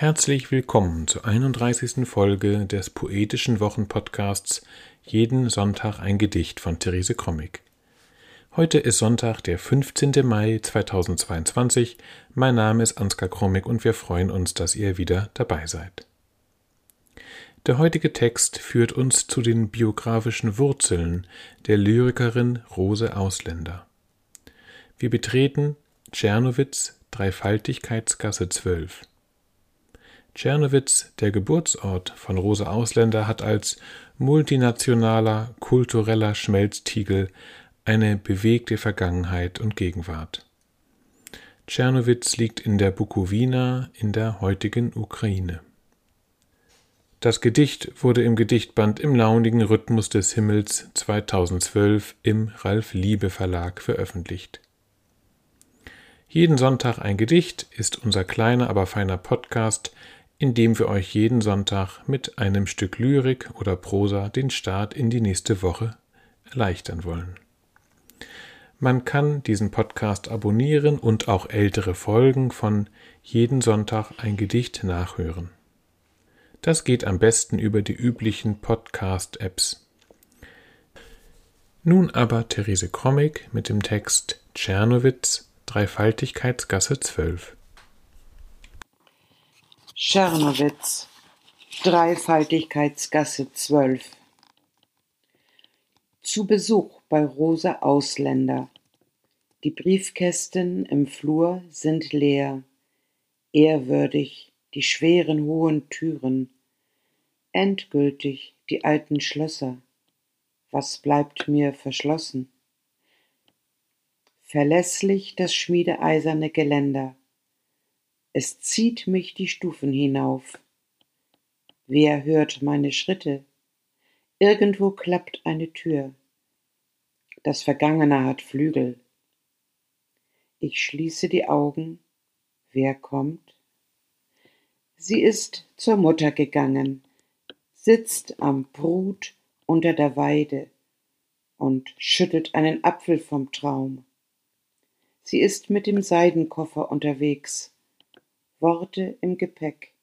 Herzlich willkommen zur 31. Folge des poetischen Wochenpodcasts Jeden Sonntag ein Gedicht von Therese Krommig. Heute ist Sonntag, der 15. Mai 2022. Mein Name ist Ansgar Krommig und wir freuen uns, dass ihr wieder dabei seid. Der heutige Text führt uns zu den biografischen Wurzeln der Lyrikerin Rose Ausländer. Wir betreten Tschernowitz, Dreifaltigkeitsgasse 12. Czernowitz, der Geburtsort von Rosa Ausländer, hat als multinationaler kultureller Schmelztiegel eine bewegte Vergangenheit und Gegenwart. Czernowitz liegt in der Bukowina in der heutigen Ukraine. Das Gedicht wurde im Gedichtband Im launigen Rhythmus des Himmels 2012 im Ralf Liebe Verlag veröffentlicht. Jeden Sonntag ein Gedicht ist unser kleiner, aber feiner Podcast, indem wir euch jeden Sonntag mit einem Stück Lyrik oder Prosa den Start in die nächste Woche erleichtern wollen. Man kann diesen Podcast abonnieren und auch ältere Folgen von jeden Sonntag ein Gedicht nachhören. Das geht am besten über die üblichen Podcast-Apps. Nun aber Therese Krommig mit dem Text Tschernowitz, Dreifaltigkeitsgasse 12. Czernowitz, Dreifaltigkeitsgasse 12. Zu Besuch bei Rosa Ausländer. Die Briefkästen im Flur sind leer, ehrwürdig die schweren hohen Türen, endgültig die alten Schlösser. Was bleibt mir verschlossen? Verlässlich das schmiedeeiserne Geländer es zieht mich die Stufen hinauf. Wer hört meine Schritte? Irgendwo klappt eine Tür. Das Vergangene hat Flügel. Ich schließe die Augen. Wer kommt? Sie ist zur Mutter gegangen, sitzt am Brut unter der Weide und schüttelt einen Apfel vom Traum. Sie ist mit dem Seidenkoffer unterwegs Worte im Gepäck,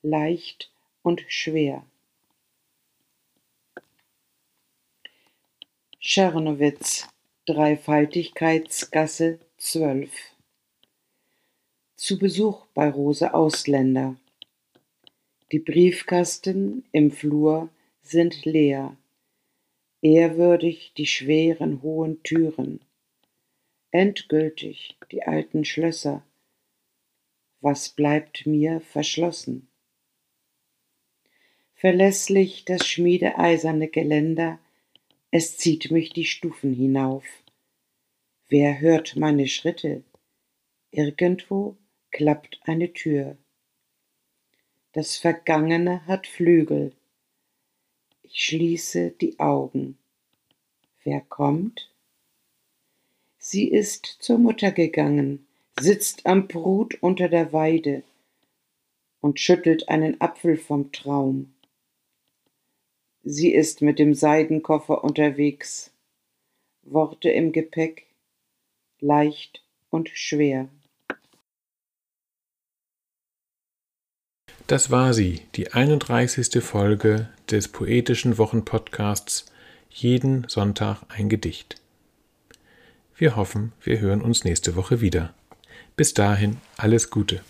leicht und schwer. Czernowitz, Dreifaltigkeitsgasse 12. Zu Besuch bei Rose Ausländer. Die Briefkasten im Flur sind leer, ehrwürdig die schweren hohen Türen, endgültig die alten Schlösser, was bleibt mir verschlossen? Verlässlich das schmiedeeiserne Geländer, es zieht mich die Stufen hinauf. Wer hört meine Schritte? Irgendwo klappt eine Tür. Das Vergangene hat Flügel. Ich schließe die Augen. Wer kommt? Sie ist zur Mutter gegangen, sitzt am Brut unter der Weide und schüttelt einen Apfel vom Traum. Sie ist mit dem Seidenkoffer unterwegs, Worte im Gepäck, leicht und schwer. Das war sie, die 31. Folge des poetischen Wochenpodcasts Jeden Sonntag ein Gedicht. Wir hoffen, wir hören uns nächste Woche wieder. Bis dahin alles Gute.